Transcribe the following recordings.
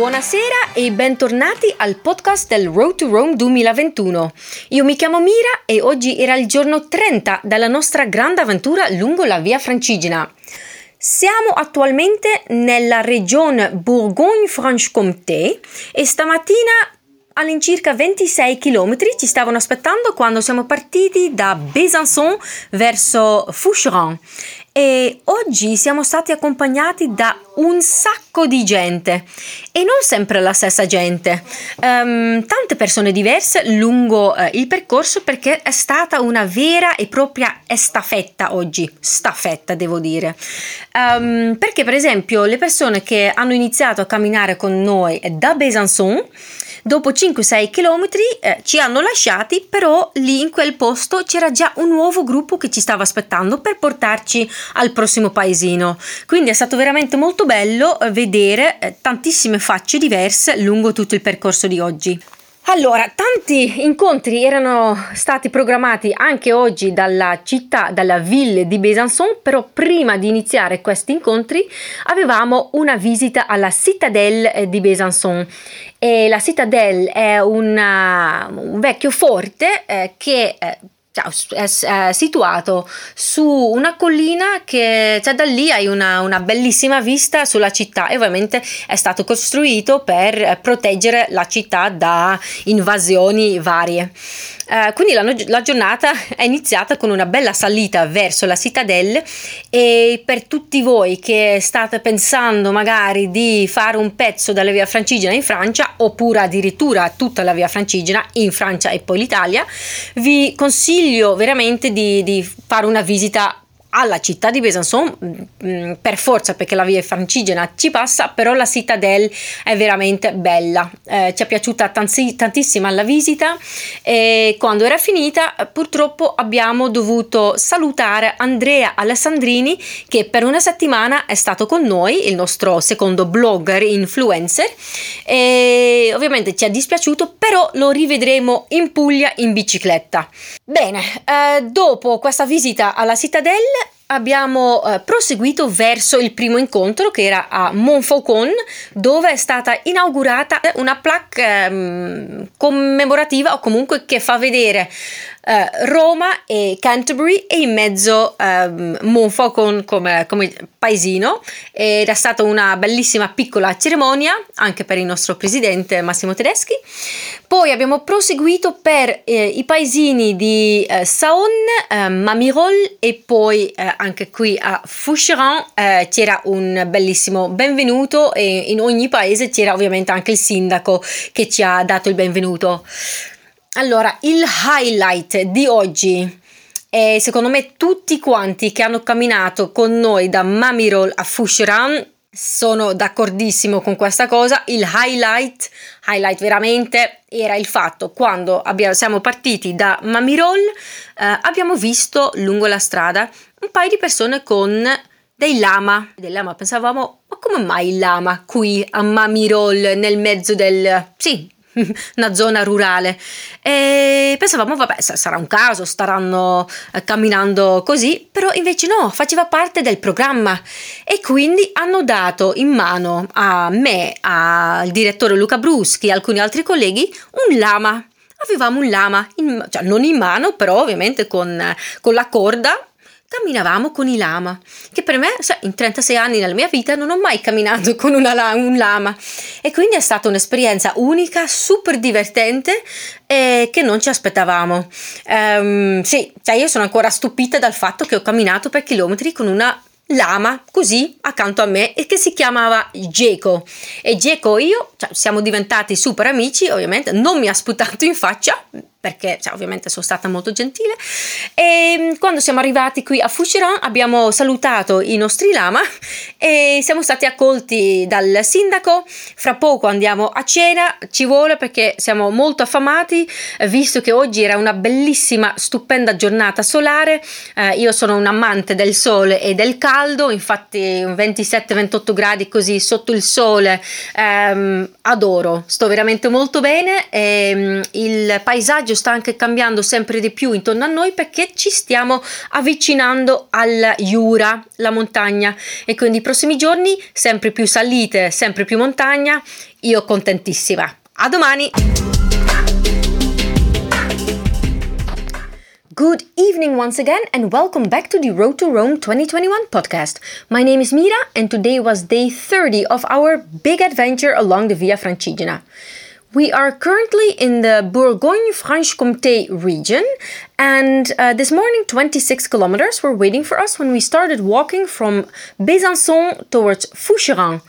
Buonasera e bentornati al podcast del Road to Rome 2021. Io mi chiamo Mira e oggi era il giorno 30 della nostra grande avventura lungo la via Francigena. Siamo attualmente nella regione Bourgogne-Franche-Comté e stamattina all'incirca 26 km ci stavano aspettando quando siamo partiti da Besançon verso Foucheron e oggi siamo stati accompagnati da un sacco di gente e non sempre la stessa gente, um, tante persone diverse lungo uh, il percorso perché è stata una vera e propria estafetta oggi, staffetta devo dire, um, perché per esempio le persone che hanno iniziato a camminare con noi da Besançon Dopo 5-6 km eh, ci hanno lasciati, però lì in quel posto c'era già un nuovo gruppo che ci stava aspettando per portarci al prossimo paesino. Quindi è stato veramente molto bello eh, vedere eh, tantissime facce diverse lungo tutto il percorso di oggi. Allora, tanti incontri erano stati programmati anche oggi dalla città, dalla ville di Besançon, però prima di iniziare questi incontri avevamo una visita alla Citadelle eh, di Besançon. E la Citadelle è una, un vecchio forte eh, che eh, è, situato su una collina che cioè da lì hai una, una, bellissima vista sulla città e ovviamente è stato costruito per proteggere la città da invasioni varie. Uh, quindi la, la, giornata è iniziata con una bella salita verso la Citadelle e per tutti voi che state pensando magari di fare un pezzo della via Francigena in Francia oppure addirittura tutta la via Francigena in Francia e poi l'Italia, vi consiglio veramente di, di fare una visita alla città di Besançon mm, mm, per forza perché la via francigena ci passa però la Citadelle è veramente bella. Eh, ci è piaciuta tanti, tantissimo la visita e quando era finita purtroppo abbiamo dovuto salutare Andrea Alessandrini che per una settimana è stato con noi il nostro secondo blogger influencer e ovviamente ci è dispiaciuto però lo rivedremo in Puglia in bicicletta. Bene eh, dopo questa visita alla Citadelle it. Abbiamo eh, proseguito verso il primo incontro che era a Montfaucon dove è stata inaugurata una plaque ehm, commemorativa o comunque che fa vedere eh, Roma e Canterbury e in mezzo ehm, Montfaucon come, come paesino. Ed è stata una bellissima piccola cerimonia anche per il nostro presidente Massimo Tedeschi. Poi abbiamo proseguito per eh, i paesini di eh, Saon, eh, Mamirol e poi eh, anche qui a Foucheron eh, c'era un bellissimo benvenuto e in ogni paese c'era ovviamente anche il sindaco che ci ha dato il benvenuto. Allora, il highlight di oggi è secondo me tutti quanti che hanno camminato con noi da Mamirol a Foucheron sono d'accordissimo con questa cosa. Il highlight, highlight veramente, era il fatto quando abbiamo, siamo partiti da Mamirol, eh, abbiamo visto lungo la strada un paio di persone con dei lama. Dei lama pensavamo, ma come mai il lama qui a Mamirol nel mezzo del... Sì, una zona rurale. E pensavamo vabbè sarà un caso staranno eh, camminando così però invece no faceva parte del programma. E quindi hanno dato in mano a me al direttore Luca Bruschi e alcuni altri colleghi un lama. Avevamo un lama in, cioè non in mano però ovviamente con, con la corda camminavamo con i lama, che per me, cioè, in 36 anni nella mia vita, non ho mai camminato con una, un lama. E quindi è stata un'esperienza unica, super divertente e che non ci aspettavamo. Um, sì, cioè io sono ancora stupita dal fatto che ho camminato per chilometri con una lama così accanto a me e che si chiamava Geco e Geco e io cioè, siamo diventati super amici ovviamente non mi ha sputato in faccia perché cioè, ovviamente sono stata molto gentile. E mm, quando siamo arrivati qui a Foucheron abbiamo salutato i nostri lama e siamo stati accolti dal sindaco. Fra poco andiamo a cena ci vuole perché siamo molto affamati visto che oggi era una bellissima stupenda giornata solare. Eh, io sono un amante del sole e del caldo infatti 27-28 gradi così sotto il sole ehm, adoro. Sto veramente molto bene. E, mm, il paesaggio paesaggio sta anche cambiando sempre di più intorno a noi perché ci stiamo avvicinando al Jura, la montagna, e quindi i prossimi giorni sempre più salite, sempre più montagna. Io contentissima. A domani! Good evening once again, and welcome back to the Road to Rome 2021 podcast. My name is Mira, and today was day 30 of our big adventure along the Via Francigena. We are currently in the Bourgogne Franche Comté region, and uh, this morning 26 kilometers were waiting for us when we started walking from Besançon towards Foucheron.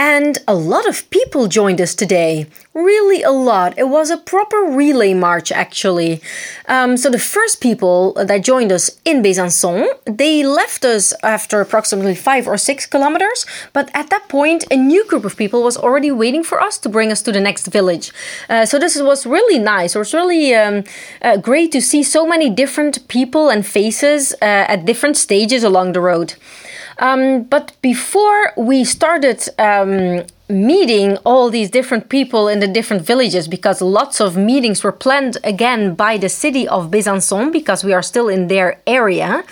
And a lot of people joined us today. Really, a lot. It was a proper relay march, actually. Um, so, the first people that joined us in Besançon, they left us after approximately five or six kilometers. But at that point, a new group of people was already waiting for us to bring us to the next village. Uh, so, this was really nice. It was really um, uh, great to see so many different people and faces uh, at different stages along the road. Um, but before we started um, meeting all these different people in the different villages, because lots of meetings were planned again by the city of Besançon, because we are still in their area,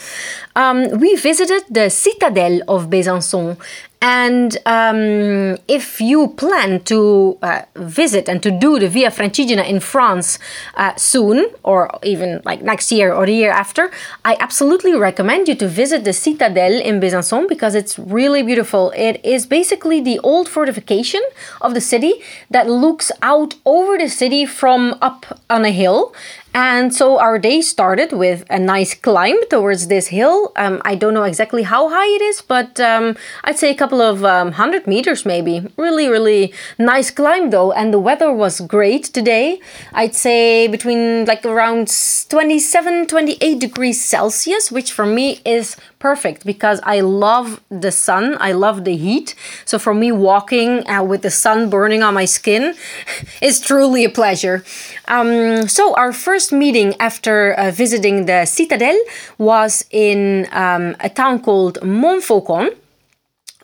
um, we visited the Citadel of Besançon. And um, if you plan to uh, visit and to do the Via Francigena in France uh, soon, or even like next year or the year after, I absolutely recommend you to visit the Citadel in Besançon because it's really beautiful. It is basically the old fortification of the city that looks out over the city from up on a hill and so our day started with a nice climb towards this hill. Um, I don't know exactly how high it is, but um, I'd say a couple of um, hundred meters maybe. Really, really nice climb though. And the weather was great today. I'd say between like around 27, 28 degrees Celsius, which for me is perfect because I love the sun. I love the heat. So for me, walking uh, with the sun burning on my skin is truly a pleasure. Um, so our first meeting after uh, visiting the Citadel was in um, a town called Montfaucon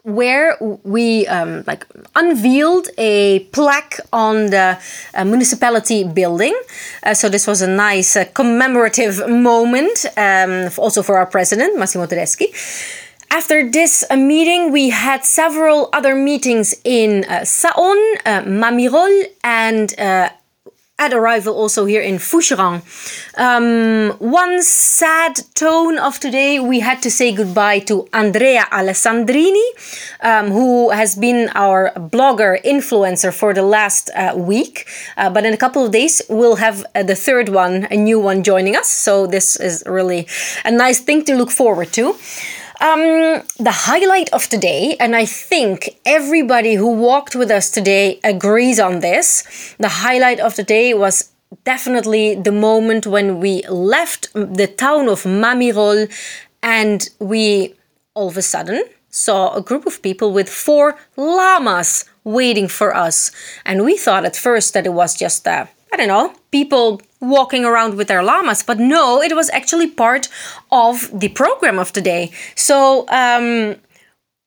where we um, like unveiled a plaque on the uh, municipality building. Uh, so this was a nice uh, commemorative moment, um, also for our president Massimo Tedeschi. After this uh, meeting, we had several other meetings in uh, Saon, uh, Mamirol, and at arrival also here in Foucheron. Um, one sad tone of today, we had to say goodbye to Andrea Alessandrini, um, who has been our blogger influencer for the last uh, week. Uh, but in a couple of days, we'll have uh, the third one, a new one joining us. So this is really a nice thing to look forward to. Um, the highlight of today, and I think everybody who walked with us today agrees on this, the highlight of the day was definitely the moment when we left the town of Mamirol and we all of a sudden saw a group of people with four llamas waiting for us. And we thought at first that it was just, uh, I don't know, people walking around with their llamas, but no, it was actually part of the program of today. So um,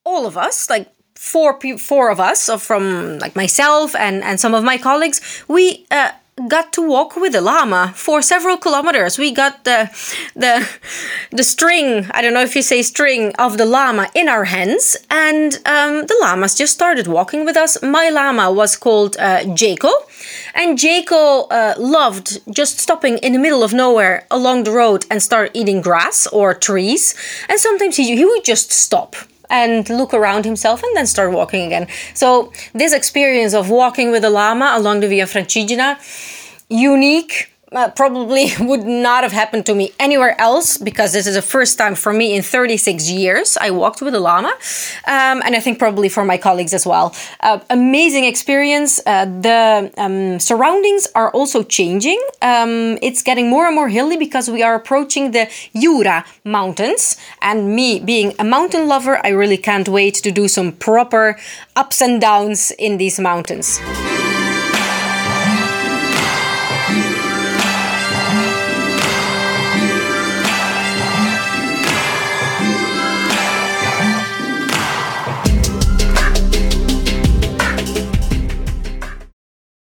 all of us, like four four of us, from like myself and and some of my colleagues, we. Uh, got to walk with the llama for several kilometers. We got the the the string, I don't know if you say string, of the llama in our hands, and um, the llamas just started walking with us. My llama was called uh, Jaco, and Jaco uh, loved just stopping in the middle of nowhere along the road and start eating grass or trees. And sometimes he, he would just stop and look around himself and then start walking again. So this experience of walking with a llama along the Via Francigena, unique, uh, probably would not have happened to me anywhere else because this is the first time for me in 36 years I walked with a llama. Um, and I think probably for my colleagues as well. Uh, amazing experience. Uh, the um, surroundings are also changing. Um, it's getting more and more hilly because we are approaching the Jura Mountains. And me being a mountain lover, I really can't wait to do some proper ups and downs in these mountains.